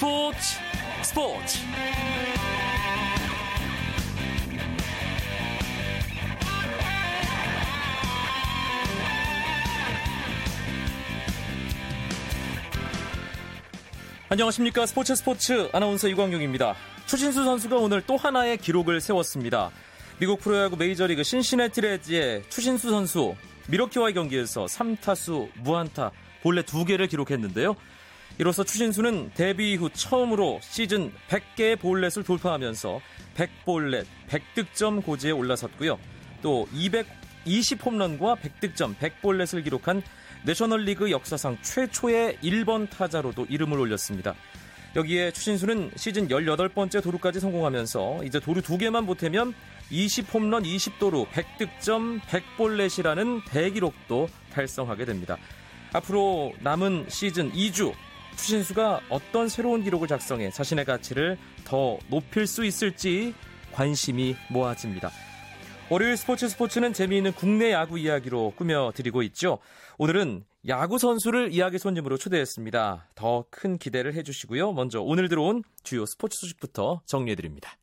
스포츠 스포츠 안녕하십니까 스포츠 스포츠 아나운서 이광용입니다. 추신수 선수가 오늘 또 하나의 기록을 세웠습니다. 미국 프로야구 메이저리그 신시내티 레즈의 추신수 선수 미러키와의 경기에서 3타수 무안타 본래 2개를 기록했는데요. 이로써 추신수는 데뷔 이후 처음으로 시즌 100개의 볼넷을 돌파하면서 100볼넷, 100득점 고지에 올라섰고요. 또 220홈런과 100득점, 100볼넷을 기록한 내셔널리그 역사상 최초의 1번 타자로도 이름을 올렸습니다. 여기에 추신수는 시즌 18번째 도루까지 성공하면서 이제 도루 2개만 보태면 20홈런 20도루 100득점 100볼넷이라는 대기록도 달성하게 됩니다. 앞으로 남은 시즌 2주 추신수가 어떤 새로운 기록을 작성해 자신의 가치를 더 높일 수 있을지 관심이 모아집니다. 월요일 스포츠 스포츠는 재미있는 국내 야구 이야기로 꾸며드리고 있죠. 오늘은 야구 선수를 이야기 손님으로 초대했습니다. 더 큰 기대를 해주시고요. 먼저 오늘 들어온 주요 스포츠 소식부터 정리해드립니다.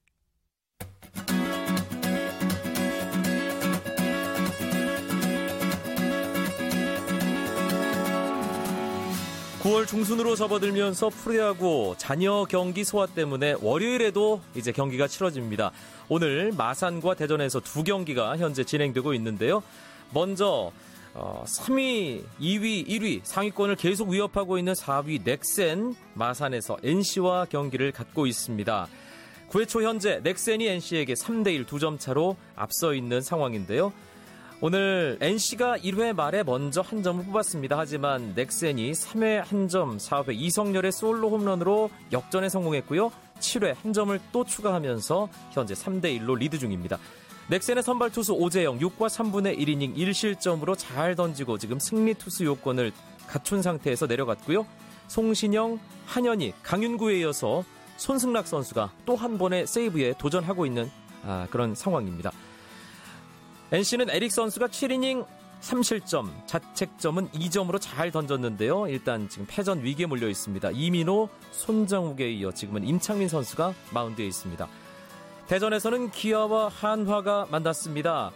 9월 중순으로 접어들면서 프로야구 잔여 경기 소화 때문에 월요일에도 이제 경기가 치러집니다. 오늘 마산과 대전에서 두 경기가 현재 진행되고 있는데요. 먼저 어, 3위, 2위, 1위 상위권을 계속 위협하고 있는 4위 넥센 마산에서 NC와 경기를 갖고 있습니다. 9회 초 현재 넥센이 NC에게 3대1 2점 차로 앞서 있는 상황인데요. 오늘 NC가 1회 말에 먼저 한 점을 뽑았습니다. 하지만 넥센이 3회 한 점, 4회 이성열의 솔로 홈런으로 역전에 성공했고요. 7회 한 점을 또 추가하면서 현재 3대 1로 리드 중입니다. 넥센의 선발 투수 오재영 6과 3분의 1이닝 1실점으로 잘 던지고 지금 승리 투수 요건을 갖춘 상태에서 내려갔고요. 송신영, 한현희, 강윤구에 이어서 손승락 선수가 또 한 번의 세이브에 도전하고 있는 아, 그런 상황입니다. NC는 에릭 선수가 7이닝 3실점, 자책점은 2점으로 잘 던졌는데요. 일단 지금 패전 위기에 몰려 있습니다. 이민호, 손정욱에 이어 지금은 임창민 선수가 마운드에 있습니다. 대전에서는 기아와 한화가 만났습니다.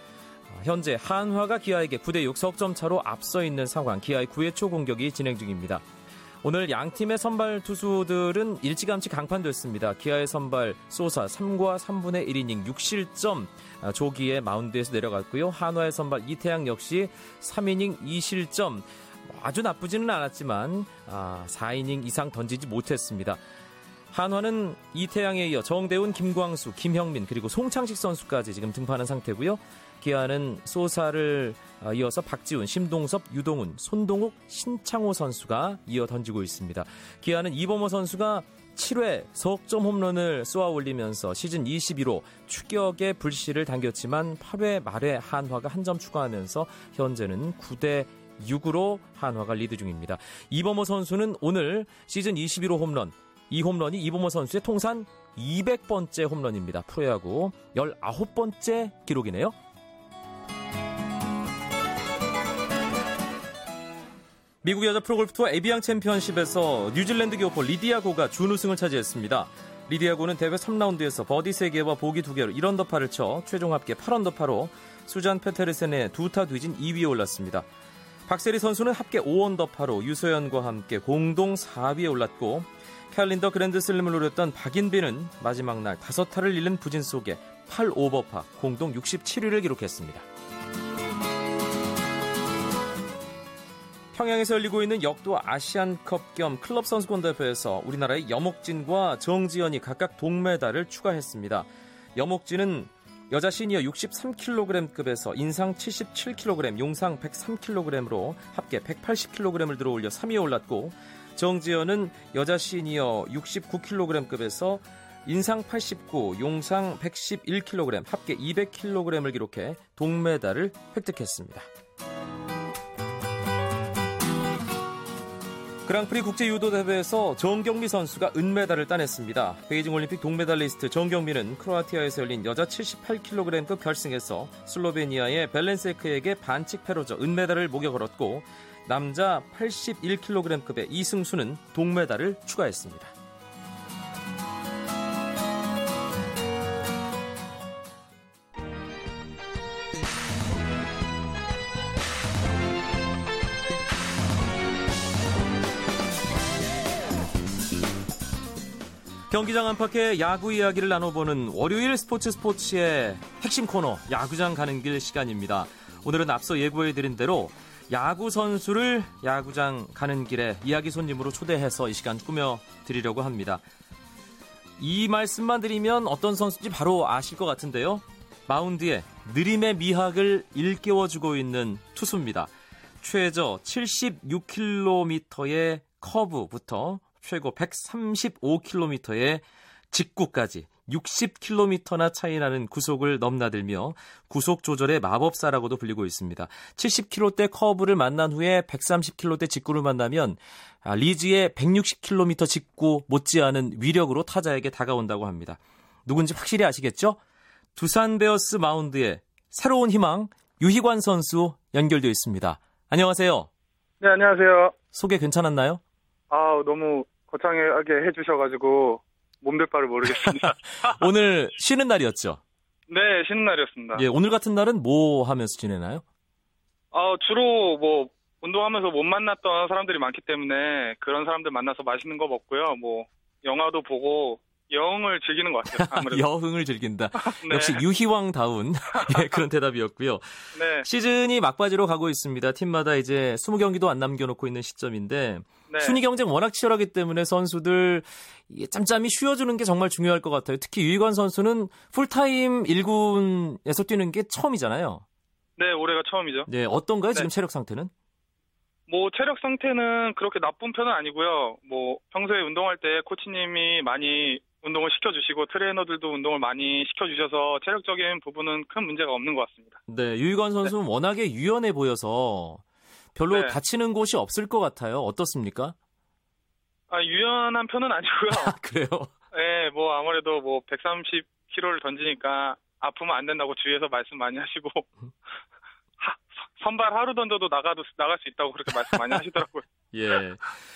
현재 한화가 기아에게 9대 6 석점 차로 앞서 있는 상황, 기아의 9회 초 공격이 진행 중입니다. 오늘 양 팀의 선발 투수들은 일찌감치 강판됐습니다. 기아의 선발 소사 3과 3분의 1이닝 6실점 조기에 마운드에서 내려갔고요. 한화의 선발 이태양 역시 3이닝 2실점 아주 나쁘지는 않았지만 4이닝 이상 던지지 못했습니다. 한화는 이태양에 이어 정대훈, 김광수, 김혁민 그리고 송창식 선수까지 지금 등판한 상태고요. 기아는 소사를 어, 이어서 박지훈, 심동섭, 유동훈, 손동욱, 신창호 선수가 이어 던지고 있습니다. 기아는 이범호 선수가 7회 석점 홈런을 쏘아 올리면서 시즌 21호 추격의 불씨를 당겼지만 8회 말에 한화가 한 점 추가하면서 현재는 9대 6으로 한화가 리드 중입니다. 이범호 선수는 오늘 시즌 21호 홈런 이 홈런이 이범호 선수의 통산 200번째 홈런입니다. 프로야구 19번째 기록이네요. 미국 여자 프로골프 투어 에비앙 챔피언십에서 뉴질랜드 교포 리디아고가 준우승을 차지했습니다. 리디아고는 대회 3라운드에서 버디 3개와 보기 2개로 1언더파를 쳐 최종 합계 8언더파로 수잔 페테르센의 두 타 뒤진 2위에 올랐습니다. 박세리 선수는 합계 5언더파로 유소연과 함께 공동 4위에 올랐고 캘린더 그랜드슬램을 노렸던 박인비는 마지막 날 5타를 잃는 부진 속에 8 오버파 공동 67위를 기록했습니다. 평양에서 열리고 있는 역도 아시안컵 겸 클럽 선수권 대회에서 우리나라의 여목진과 정지연이 각각 동메달을 추가했습니다. 여목진은 여자 시니어 63kg급에서 인상 77kg, 용상 103kg으로 합계 180kg을 들어 올려 3위에 올랐고 정지연은 여자 시니어 69kg급에서 인상 89, 용상 111kg, 합계 200kg을 기록해 동메달을 획득했습니다. 그랑프리 국제 유도 대회에서 정경미 선수가 은메달을 따냈습니다. 베이징 올림픽 동메달리스트 정경미는 크로아티아에서 열린 여자 78kg급 결승에서 슬로베니아의 벨렌세크에게 반칙 패로져 은메달을 목에 걸었고 남자 81kg급의 이승수는 동메달을 추가했습니다. 경기장 안팎의 야구 이야기를 나눠보는 월요일 스포츠 스포츠의 핵심 코너 야구장 가는 길 시간입니다. 오늘은 앞서 예고해드린 대로 야구 선수를 야구장 가는 길에 이야기 손님으로 초대해서 이 시간 꾸며 드리려고 합니다. 이 말씀만 드리면 어떤 선수인지 바로 아실 것 같은데요. 마운드에 느림의 미학을 일깨워주고 있는 투수입니다. 최저 76km의 커브부터 최고 135km의 직구까지 60km나 차이 나는 구속을 넘나들며 구속 조절의 마법사라고도 불리고 있습니다. 70km대 커브를 만난 후에 130km대 직구를 만나면 아, 리즈의 160km 직구 못지않은 위력으로 타자에게 다가온다고 합니다. 누군지 확실히 아시겠죠? 두산 베어스 마운드에 새로운 희망 유희관 선수 연결되어 있습니다. 안녕하세요. 네, 안녕하세요. 소개 괜찮았나요? 아, 너무 거창하게 해주셔가지고 몸둘 바를 모르겠습니다. 오늘 쉬는 날이었죠? 네, 쉬는 날이었습니다. 예, 오늘 같은 날은 뭐 하면서 지내나요? 아, 주로 뭐 운동하면서 못 만났던 사람들이 많기 때문에 그런 사람들 만나서 맛있는 거 먹고요. 뭐 영화도 보고 여흥을 즐기는 것 같아요. 아무래도. 여흥을 즐긴다. 네. 역시 유희왕다운 예, 그런 대답이었고요. 네, 시즌이 막바지로 가고 있습니다. 팀마다 이제 20경기도 안 남겨놓고 있는 시점인데 네. 순위 경쟁 워낙 치열하기 때문에 선수들 짬짬이 쉬어주는 게 정말 중요할 것 같아요. 특히 유희관 선수는 풀타임 1군에서 뛰는 게 처음이잖아요. 네, 올해가 처음이죠. 네, 어떤가요? 지금 네. 체력 상태는? 뭐 체력 상태는 그렇게 나쁜 편은 아니고요. 뭐 평소에 운동할 때 코치님이 많이 운동을 시켜주시고 트레이너들도 운동을 많이 시켜주셔서 체력적인 부분은 큰 문제가 없는 것 같습니다. 네, 유희관 선수는 워낙에 유연해 보여서 별로 네. 다치는 곳이 없을 것 같아요. 어떻습니까? 아, 유연한 편은 아니고요. 아, 그래요? 네, 뭐 아무래도 뭐 130kg를 던지니까 아프면 안 된다고 주위에서 말씀 많이 하시고 하- 선발 하루 던져도 나가도 나갈 수 있다고 그렇게 말씀 많이 하시더라고요. 예.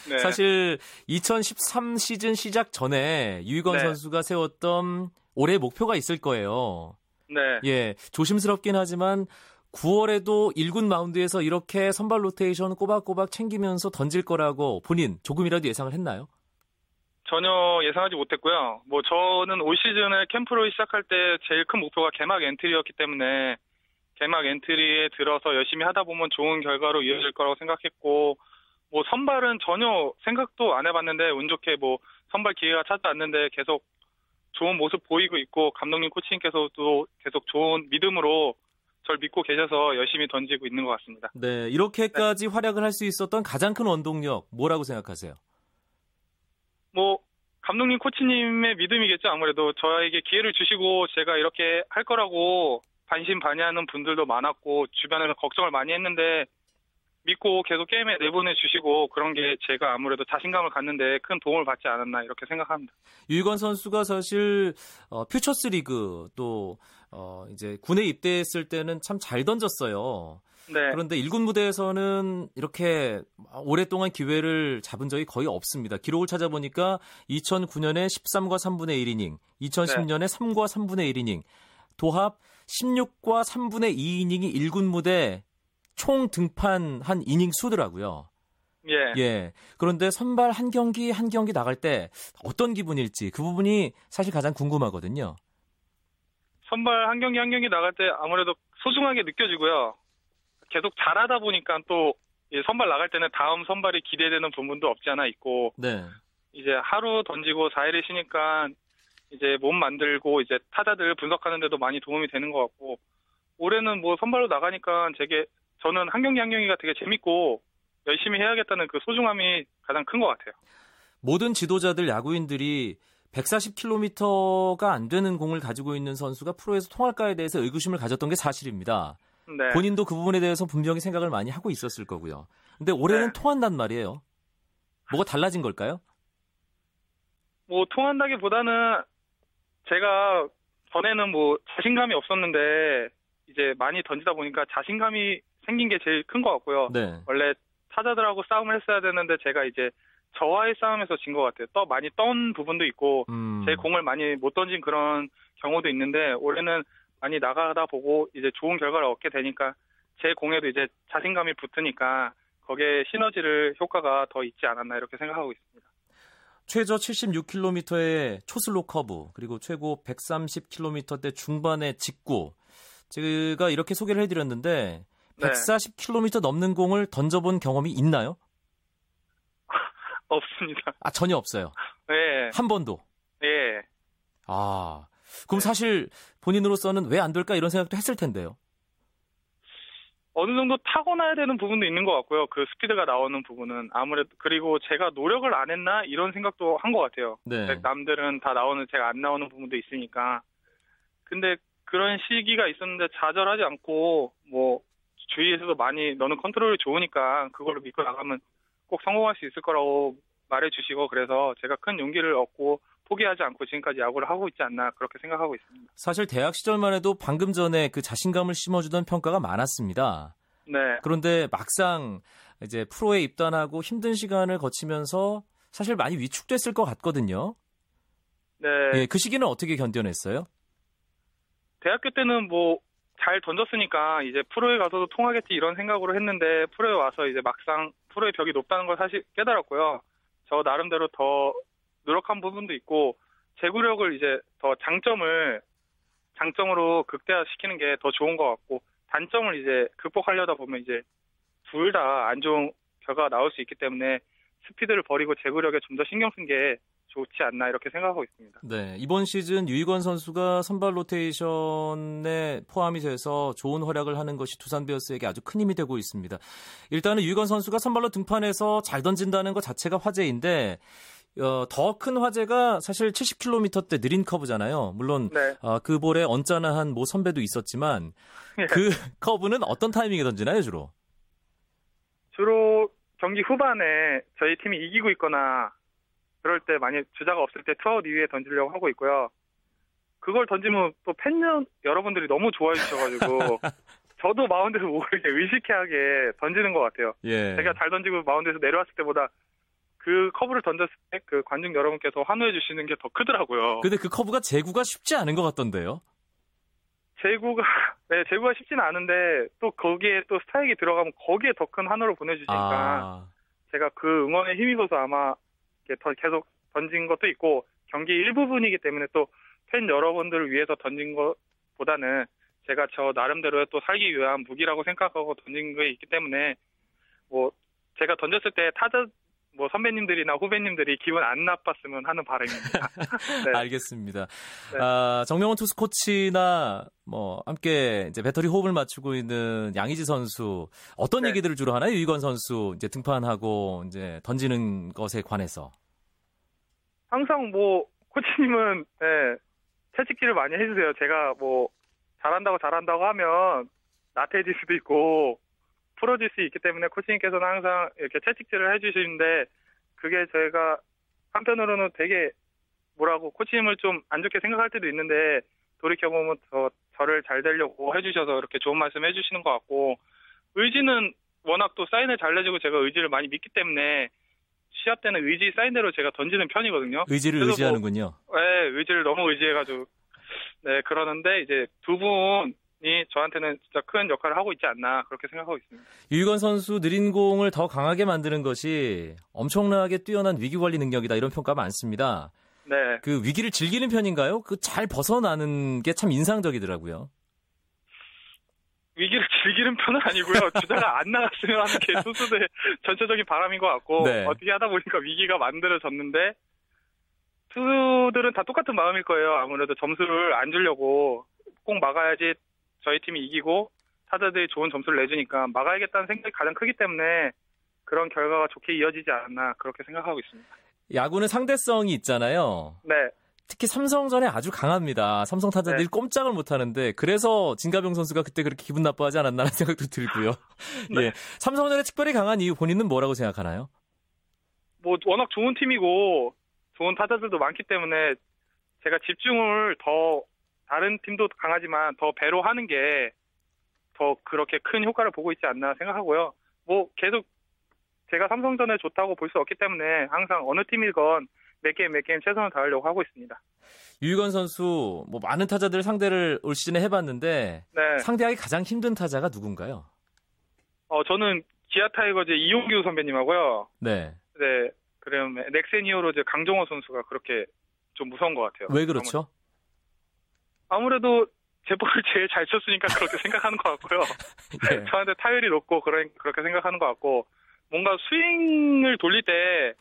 네. 사실 2013 시즌 시작 전에 유희관 네. 선수가 세웠던 올해 목표가 있을 거예요. 네. 예, 조심스럽긴 하지만 9월에도 1군 마운드에서 이렇게 선발 로테이션 꼬박꼬박 챙기면서 던질 거라고 본인 조금이라도 예상을 했나요? 전혀 예상하지 못했고요. 뭐 저는 올 시즌을 캠프를 시작할 때 제일 큰 목표가 개막 엔트리였기 때문에 개막 엔트리에 들어서 열심히 하다 보면 좋은 결과로 이어질 거라고 생각했고 뭐 선발은 전혀 생각도 안 해봤는데 운 좋게 뭐 선발 기회가 찾아왔는데 계속 좋은 모습 보이고 있고 감독님 코치님께서도 계속 좋은 믿음으로 절 믿고 계셔서 열심히 던지고 있는 것 같습니다. 네, 이렇게까지 활약을 할 수 있었던 가장 큰 원동력 뭐라고 생각하세요? 뭐 감독님 코치님의 믿음이겠죠 아무래도 저에게 기회를 주시고 제가 이렇게 할 거라고 반신반의하는 분들도 많았고 주변에서 걱정을 많이 했는데 믿고 계속 게임에 내보내 주시고 그런 게 제가 아무래도 자신감을 갖는데 큰 도움을 받지 않았나 이렇게 생각합니다. 유희관 선수가 사실 어, 퓨처스 리그 또 어, 이제 군에 입대했을 때는 참 잘 던졌어요. 네, 그런데 1군 무대에서는 이렇게 오랫동안 기회를 잡은 적이 거의 없습니다. 기록을 찾아보니까 2009년에 13과 3분의 1이닝, 2010년에 3과 3분의 1이닝, 도합 16과 3분의 2이닝이 1군 무대 총 등판한 이닝 수더라고요. 예, 예. 그런데 선발 한 경기 한 경기 나갈 때 어떤 기분일지 그 부분이 사실 가장 궁금하거든요. 선발 한 경기 한 경기 나갈 때 아무래도 소중하게 느껴지고요. 계속 잘하다 보니까 또이 선발 나갈 때는 다음 선발이 기대되는 부분도 없지 않아 있고 네. 이제 하루 던지고 4일을 쉬니까 이제 몸 만들고 이제 타자들 분석하는 데도 많이 도움이 되는 것 같고 올해는 뭐 선발로 나가니까 되게 저는 한 경기 한 경기가 되게 재밌고 열심히 해야겠다는 그 소중함이 가장 큰 것 같아요. 모든 지도자들 야구인들이 140km가 안 되는 공을 가지고 있는 선수가 프로에서 통할까에 대해서 의구심을 가졌던 게 사실입니다. 네. 본인도 그 부분에 대해서 분명히 생각을 많이 하고 있었을 거고요. 근데 올해는 네. 통한단 말이에요. 뭐가 달라진 걸까요? 뭐 통한다기보다는 제가 전에는 뭐 자신감이 없었는데 이제 많이 던지다 보니까 자신감이 생긴 게 제일 큰 것 같고요. 네. 원래 타자들하고 싸움을 했어야 되는데 제가 이제 저와의 싸움에서 진 것 같아요. 떠 많이 떤 부분도 있고 음. 제 공을 많이 못 던진 그런 경우도 있는데 올해는 많이 나가다 보고 이제 좋은 결과를 얻게 되니까 제 공에도 이제 자신감이 붙으니까 거기에 시너지를 효과가 더 있지 않았나 이렇게 생각하고 있습니다. 최저 76km의 초슬로 커브 그리고 최고 130km대 중반의 직구 제가 이렇게 소개를 해드렸는데 네. 140km 넘는 공을 던져본 경험이 있나요? 없습니다. 아 전혀 없어요. 네. 한 번도. 예. 아 그럼 사실 본인으로서는 왜 안 될까 이런 생각도 했을 텐데요. 어느 정도 타고나야 되는 부분도 있는 것 같고요. 그 스피드가 나오는 부분은 아무래도 그리고 제가 노력을 안 했나 이런 생각도 한 것 같아요. 네. 남들은 다 나오는 제가 안 나오는 부분도 있으니까. 근데 그런 시기가 있었는데 좌절하지 않고 뭐 주위에서도 많이 너는 컨트롤이 좋으니까 그걸로 믿고 나가면 꼭 성공할 수 있을 거라고 말해 주시고 그래서 제가 큰 용기를 얻고 포기하지 않고 지금까지 야구를 하고 있지 않나 그렇게 생각하고 있습니다. 사실 대학 시절만 해도 방금 전에 그 자신감을 심어주던 평가가 많았습니다. 네. 그런데 막상 이제 프로에 입단하고 힘든 시간을 거치면서 사실 많이 위축됐을 것 같거든요. 네. 예, 그 시기는 어떻게 견뎌냈어요? 대학교 때는 뭐 잘 던졌으니까 이제 프로에 가서도 통하겠지 이런 생각으로 했는데 프로에 와서 이제 막상 프로의 벽이 높다는 걸 사실 깨달았고요. 저 나름대로 더 노력한 부분도 있고 제구력을 이제 더 장점을 장점으로 극대화시키는 게 더 좋은 것 같고 단점을 이제 극복하려다 보면 이제 둘 다 안 좋은 결과가 나올 수 있기 때문에 스피드를 버리고 제구력에 좀 더 신경 쓴 게 좋지 않나 이렇게 생각하고 있습니다. 네, 이번 시즌 유희권 선수가 선발 로테이션에 포함이 돼서 좋은 활약을 하는 것이 두산 베어스에게 아주 큰 힘이 되고 있습니다. 일단은 유희권 선수가 선발로 등판해서 잘 던진다는 것 자체가 화제인데 어, 더 큰 화제가 사실 70km대 느린 커브잖아요. 물론 네. 어, 그 볼에 언짢아한 모 선배도 있었지만 예. 그 커브는 어떤 타이밍에 던지나요 주로? 주로 경기 후반에 저희 팀이 이기고 있거나 그럴 때 만약 주자가 없을 때 투아웃 이후에 던지려고 하고 있고요. 그걸 던지면 또 팬 여러분들이 너무 좋아해 주셔가지고 저도 마운드에서 모르게 의식하게 던지는 것 같아요. 예. 제가 잘 던지고 마운드에서 내려왔을 때보다 그 커브를 던졌을 때 그 관중 여러분께서 환호해 주시는 게 더 크더라고요. 근데 그 커브가 제구가 쉽지 않은 것 같던데요? 제구가 네 제구가 쉽지는 않은데 또 거기에 또 스트라이크 들어가면 거기에 더 큰 환호를 보내주시니까 아. 제가 그 응원에 힘입어서 아마 더 계속 던진 것도 있고 경기 일부분이기 때문에 또 팬 여러분들을 위해서 던진 것보다는 제가 저 나름대로의 또 살기 위한 무기라고 생각하고 던진 게 있기 때문에 뭐 제가 던졌을 때 타자 뭐 선배님들이나 후배님들이 기분 안 나빴으면 하는 바람입니다. 네. 알겠습니다. 네. 아, 정명원 투수 코치나 뭐 함께 이제 배터리 호흡을 맞추고 있는 양희지 선수 어떤 네. 얘기들을 주로 하나요? 유희건 선수 이제 등판하고 이제 던지는 것에 관해서 항상 뭐 코치님은 네, 채찍질을 많이 해주세요. 제가 뭐 잘한다고 잘한다고 하면 나태해질 수도 있고 풀어질 수 있기 때문에 코치님께서는 항상 이렇게 채찍질을 해주시는데 그게 저희가 한편으로는 되게 뭐라고 코치님을 좀 안 좋게 생각할 때도 있는데 돌이켜보면 더 저를 잘 되려고 해주셔서 이렇게 좋은 말씀 해주시는 것 같고 의지는 워낙 또 사인을 잘 내주고 제가 의지를 많이 믿기 때문에 시합 때는 의지 사인대로 제가 던지는 편이거든요. 의지를 뭐 의지하는군요. 뭐, 네, 의지를 너무 의지해가지고 네 그러는데 이제 두 분 저한테는 진짜 큰 역할을 하고 있지 않나 그렇게 생각하고 있습니다. 유희건 선수 느린 공을 더 강하게 만드는 것이 엄청나게 뛰어난 위기 관리 능력이다 이런 평가 많습니다. 네. 그 위기를 즐기는 편인가요? 그 잘 벗어나는 게 참 인상적이더라고요. 위기를 즐기는 편은 아니고요. 주자가 안 나갔으면 하는 게 선수들의 전체적인 바람인 것 같고 네. 어떻게 하다 보니까 위기가 만들어졌는데 투수들은 다 똑같은 마음일 거예요. 아무래도 점수를 안 주려고 꼭 막아야지 저희 팀이 이기고 타자들이 좋은 점수를 내주니까 막아야겠다는 생각이 가장 크기 때문에 그런 결과가 좋게 이어지지 않았나 그렇게 생각하고 있습니다. 야구는 상대성이 있잖아요. 네. 특히 삼성전에 아주 강합니다. 삼성 타자들이 네. 꼼짝을 못 하는데 그래서 진가병 선수가 그때 그렇게 기분 나빠하지 않았나라는 생각도 들고요. 네. 예. 삼성전에 특별히 강한 이유 본인은 뭐라고 생각하나요? 뭐 워낙 좋은 팀이고 좋은 타자들도 많기 때문에 제가 집중을 더 다른 팀도 강하지만 더 배로 하는 게 더 그렇게 큰 효과를 보고 있지 않나 생각하고요. 뭐 계속 제가 삼성전에 좋다고 볼 수 없기 때문에 항상 어느 팀이건 몇 게임 몇 게임 최선을 다하려고 하고 있습니다. 유희관 선수 뭐 많은 타자들 상대를 올 시즌에 해봤는데 네. 상대하기 가장 힘든 타자가 누군가요? 어 저는 기아 타이거즈 이용규 선배님하고요. 네. 네. 그러면 넥센 히어로즈 강정호 선수가 그렇게 좀 무서운 것 같아요. 왜 그렇죠? 아무래도 제 볼을 제일 잘 쳤으니까 그렇게 생각하는 것 같고요. 예. 저한테 타율이 높고 그런 그렇게 생각하는 것 같고 뭔가 스윙을 돌릴 때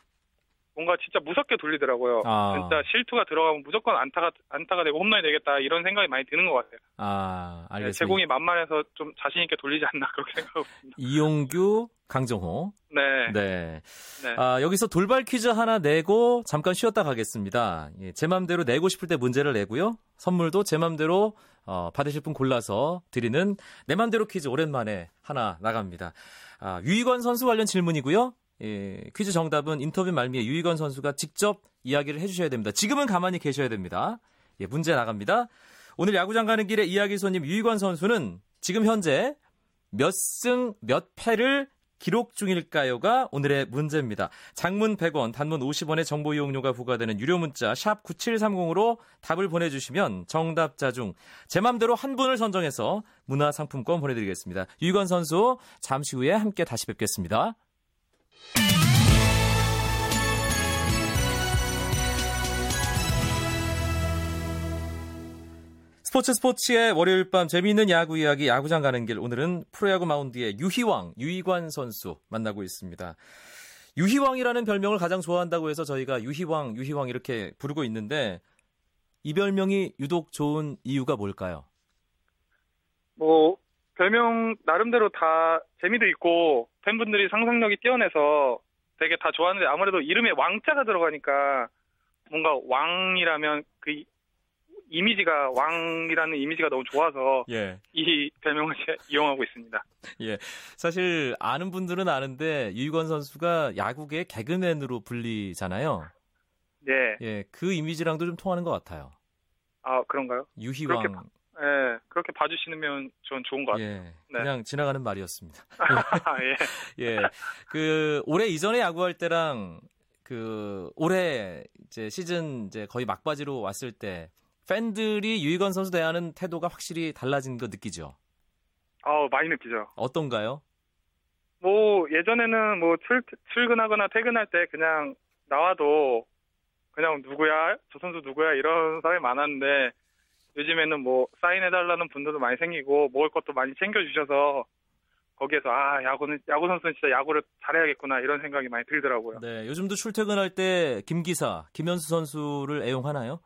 뭔가 진짜 무섭게 돌리더라고요. 아. 진짜 실투가 들어가면 무조건 안타가 안타가 되고 홈런이 되겠다 이런 생각이 많이 드는 것 같아요. 아, 네, 알겠습니다. 제공이 만만해서 좀 자신 있게 돌리지 않나 그렇게 생각하고 있습니다. 이용규, 강정호. 네, 네. 네. 아, 여기서 돌발 퀴즈 하나 내고 잠깐 쉬었다 가겠습니다. 예, 제 맘대로 내고 싶을 때 문제를 내고요. 선물도 제 맘대로 어, 받으실 분 골라서 드리는 내 맘대로 퀴즈 오랜만에 하나 나갑니다. 아, 유희관 선수 관련 질문이고요. 예, 퀴즈 정답은 인터뷰 말미에 유희관 선수가 직접 이야기를 해주셔야 됩니다. 지금은 가만히 계셔야 됩니다. 예, 문제 나갑니다. 오늘 야구장 가는 길에 이야기 손님 유희관 선수는 지금 현재 몇 승 몇 패를 기록 중일까요가 오늘의 문제입니다. 장문 100원, 단문 50원의 정보 이용료가 부과되는 유료 문자 샵 9730으로 답을 보내주시면 정답자 중 제 맘대로 한 분을 선정해서 문화상품권 보내드리겠습니다. 유희관 선수 잠시 후에 함께 다시 뵙겠습니다. 스포츠 스포츠의 월요일 밤 재미있는 야구 이야기 야구장 가는 길 오늘은 프로야구 마운드의 유희왕 유희관 선수 만나고 있습니다. 유희왕이라는 별명을 가장 좋아한다고 해서 저희가 유희왕 유희왕 이렇게 부르고 있는데 이 별명이 유독 좋은 이유가 뭘까요? 뭐 별명 나름대로 다 재미도 있고 팬분들이 상상력이 뛰어내서 되게 다 좋아하는데 아무래도 이름에 왕자가 들어가니까 뭔가 왕이라면 그 이- 이미지가 왕이라는 이미지가 너무 좋아서 예. 이 별명을 제- 이용하고 있습니다. 사실 아는 분들은 아는데 유희관 선수가 야구계 개그맨으로 불리잖아요. 네. 예, 그 이미지랑도 좀 통하는 것 같아요. 아 그런가요? 유희왕. 그렇게 예, 그렇게 봐주시면 전 좋은 것 같아요. 예, 네. 그냥 지나가는 말이었습니다. 예. 예, 그 올해 이전에 야구할 때랑 그 올해 이제 시즌 이제 거의 막바지로 왔을 때 팬들이 유희건 선수 대하는 태도가 확실히 달라진 거 느끼죠. 아우 많이 느끼죠. 어떤가요? 뭐 예전에는 뭐 출, 출근하거나 퇴근할 때 그냥 나와도 그냥 누구야 저 선수 누구야 이런 사람이 많았는데 요즘에는 뭐 사인해달라는 분들도 많이 생기고 먹을 것도 많이 챙겨주셔서 거기에서 아 야구는 야구 선수는 진짜 야구를 잘해야겠구나 이런 생각이 많이 들더라고요. 네, 요즘도 출퇴근할 때 김기사, 김현수 선수를 애용하나요?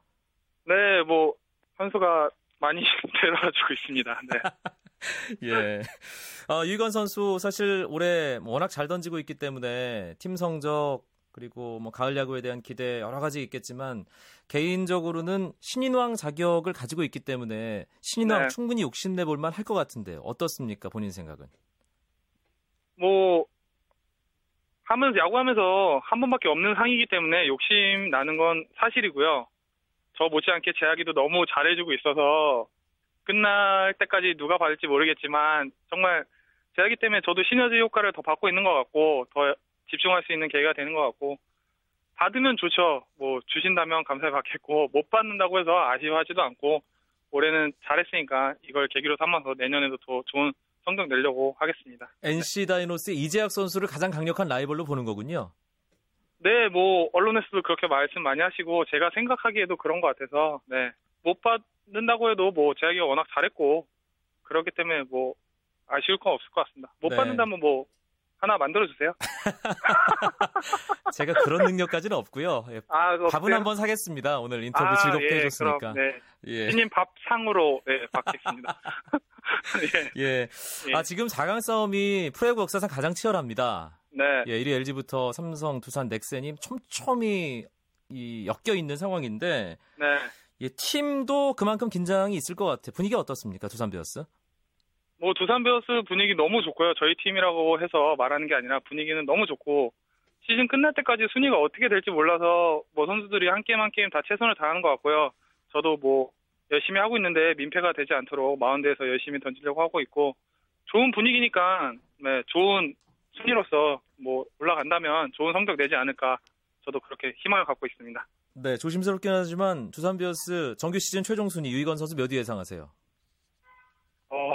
네, 뭐 선수가 많이 데려다주고 있습니다. 네. 예. 어, 유희건 선수 사실 올해 뭐 워낙 잘 던지고 있기 때문에 팀 성적 그리고 뭐 가을 야구에 대한 기대 여러 가지 있겠지만 개인적으로는 신인왕 자격을 가지고 있기 때문에 신인왕 네. 충분히 욕심내 볼만 할 것 같은데 어떻습니까 본인 생각은? 뭐 하면서 야구하면서 한 번밖에 없는 상이기 때문에 욕심 나는 건 사실이고요. 저 못지않게 제약이도 너무 잘해주고 있어서 끝날 때까지 누가 받을지 모르겠지만 정말 제약이 때문에 저도 시너지 효과를 더 받고 있는 것 같고 더 집중할 수 있는 계기가 되는 것 같고 받으면 좋죠. 뭐 주신다면 감사히 받겠고 못 받는다고 해서 아쉬워하지도 않고 올해는 잘했으니까 이걸 계기로 삼아서 내년에도 더 좋은 성적 내려고 하겠습니다. NC 다이노스의 이재학 선수를 가장 강력한 라이벌로 보는 거군요. 네, 뭐 언론에서도 그렇게 말씀 많이 하시고 제가 생각하기에도 그런 것 같아서 네, 못 받는다고 해도 뭐 제약이 워낙 잘했고 그렇기 때문에 뭐 아쉬울 건 없을 것 같습니다. 못 네. 받는다면 뭐 하나 만들어 주세요. 제가 그런 능력까지는 없고요. 예, 아, 밥은? 한번 사겠습니다. 오늘 인터뷰 아, 즐겁게 예, 해줬으니까. 그럼, 네, 예. 신인 밥 상으로 네, 받겠습니다. 예, 예. 예. 아, 지금 4강 싸움이 프로야구 역사상 가장 치열합니다. 네, 예, 1위 LG부터 삼성, 두산, 넥센이 촘촘히 이 엮여 있는 상황인데 네. 예, 팀도 그만큼 긴장이 있을 것 같아요. 분위기 어떻습니까? 두산 베어스? 뭐 두산 베어스 분위기 너무 좋고요. 저희 팀이라고 해서 말하는 게 아니라 분위기는 너무 좋고 시즌 끝날 때까지 순위가 어떻게 될지 몰라서 뭐 선수들이 한 게임 한 게임 다 최선을 다하는 것 같고요. 저도 뭐 열심히 하고 있는데 민폐가 되지 않도록 마운드에서 열심히 던지려고 하고 있고 좋은 분위기니까 네, 좋은 순위로서 뭐 올라간다면 좋은 성적 내지 않을까 저도 그렇게 희망을 갖고 있습니다. 네, 조심스럽긴 하지만 두산 베어스 정규 시즌 최종 순위 유희건 선수 몇 위 예상하세요? 어,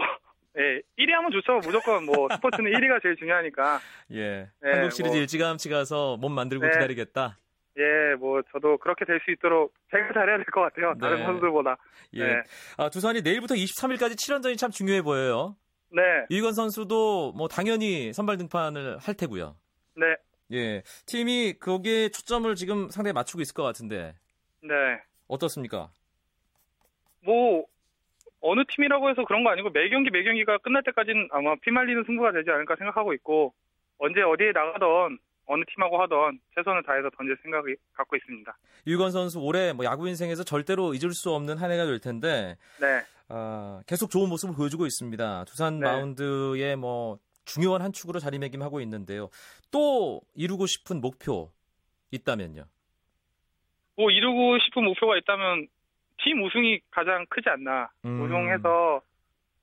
예, 1위 하면 좋죠. 무조건 뭐 스포츠는 1위가 제일 중요하니까. 예. 네, 한국 시리즈 뭐- 일찌감치 가서 몸 만들고 네. 기다리겠다. 예, 뭐 저도 그렇게 될 수 있도록 제가 잘해야 될 것 같아요. 다른 네. 선수들보다. 예. 네. 아, 두산이 내일부터 23일까지 7연전이 참 중요해 보여요. 네, 유희건 선수도 뭐 당연히 선발 등판을 할 테고요. 네, 예. 팀이 거기에 초점을 지금 상당히 맞추고 있을 것 같은데 네. 어떻습니까? 뭐 어느 팀이라고 해서 그런 거 아니고 매 경기 매 경기가 끝날 때까지는 아마 피말리는 승부가 되지 않을까 생각하고 있고 언제 어디에 나가던 어느 팀하고 하던 최선을 다해서 던질 생각이 갖고 있습니다. 유희건 선수 올해 뭐 야구 인생에서 절대로 잊을 수 없는 한 해가 될 텐데 네, 아, 계속 좋은 모습을 보여주고 있습니다. 두산 네. 마운드의 뭐 중요한 한 축으로 자리매김하고 있는데요. 또 이루고 싶은 목표 있다면요. 뭐 이루고 싶은 목표가 있다면 팀 우승이 가장 크지 않나. 음. 우승해서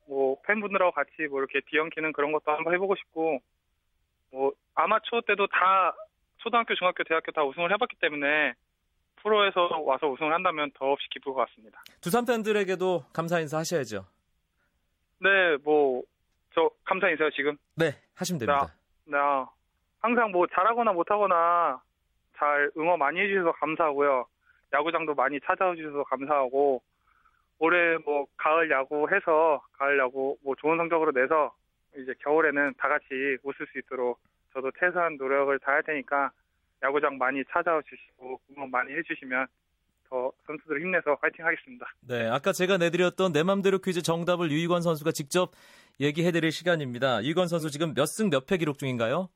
뭐 팬분들하고 같이 뭐 이렇게 뒤엉키는 그런 것도 한번 해보고 싶고 뭐 아마추어 때도 다 초등학교, 중학교, 대학교 다 우승을 해봤기 때문에 프로에서 와서 우승을 한다면 더없이 기쁠 것 같습니다. 두산 팬들에게도 감사 인사 하셔야죠. 네, 뭐 저 감사 인사요 지금. 네, 하시면 됩니다. 나 항상 뭐 잘하거나 못하거나 잘 응원 많이 해주셔서 감사하고요. 야구장도 많이 찾아와 주셔서 감사하고 올해 뭐 가을 야구 해서 가을 야구 뭐 좋은 성적으로 내서 이제 겨울에는 다 같이 웃을 수 있도록 저도 최소한 노력을 다할 테니까 야구장 많이 찾아와 주시고 응원 많이 해주시면 더 선수들 힘내서 파이팅 하겠습니다. 네, 아까 제가 내드렸던 내 맘대로 퀴즈 정답을 유희건 선수가 직접 얘기해드릴 시간입니다. 유희건 선수 지금 몇 승 몇 패 기록 중인가요?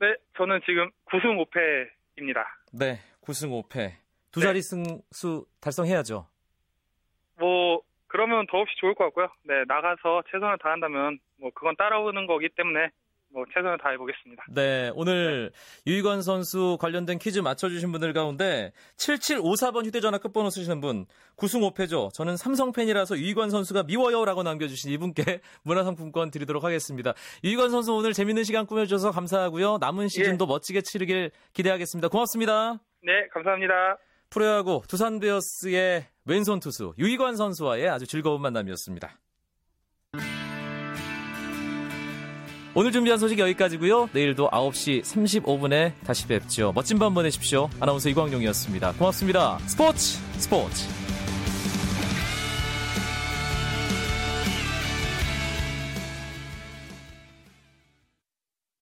네, 저는 지금 9승 5패입니다. 네, 9승 5패. 두 네. 자리 승수 달성해야죠. 뭐 그러면 더없이 좋을 것 같고요. 네 나가서 최선을 다한다면 뭐 그건 따라오는 거기 때문에 뭐 최선을 다해 보겠습니다. 네, 오늘 유희건 선수 관련된 퀴즈 맞춰 주신 분들 가운데 7754번 휴대 전화 끝번호 쓰시는 분 9승 5패죠. 저는 삼성 팬이라서 유희건 선수가 미워요라고 남겨 주신 이분께 문화상품권 드리도록 하겠습니다. 유희건 선수 오늘 재밌는 시간 꾸며 주셔서 감사하고요. 남은 시즌도 멋지게 치르길 기대하겠습니다. 고맙습니다. 네 감사합니다. 프로야구 두산 베어스의 왼손 투수 유희관 선수와의 아주 즐거운 만남이었습니다. 오늘 준비한 소식 여기까지고요. 내일도 9시 35분에 다시 뵙죠. 멋진 밤 보내십시오. 아나운서 이광용이었습니다. 고맙습니다. 스포츠 스포츠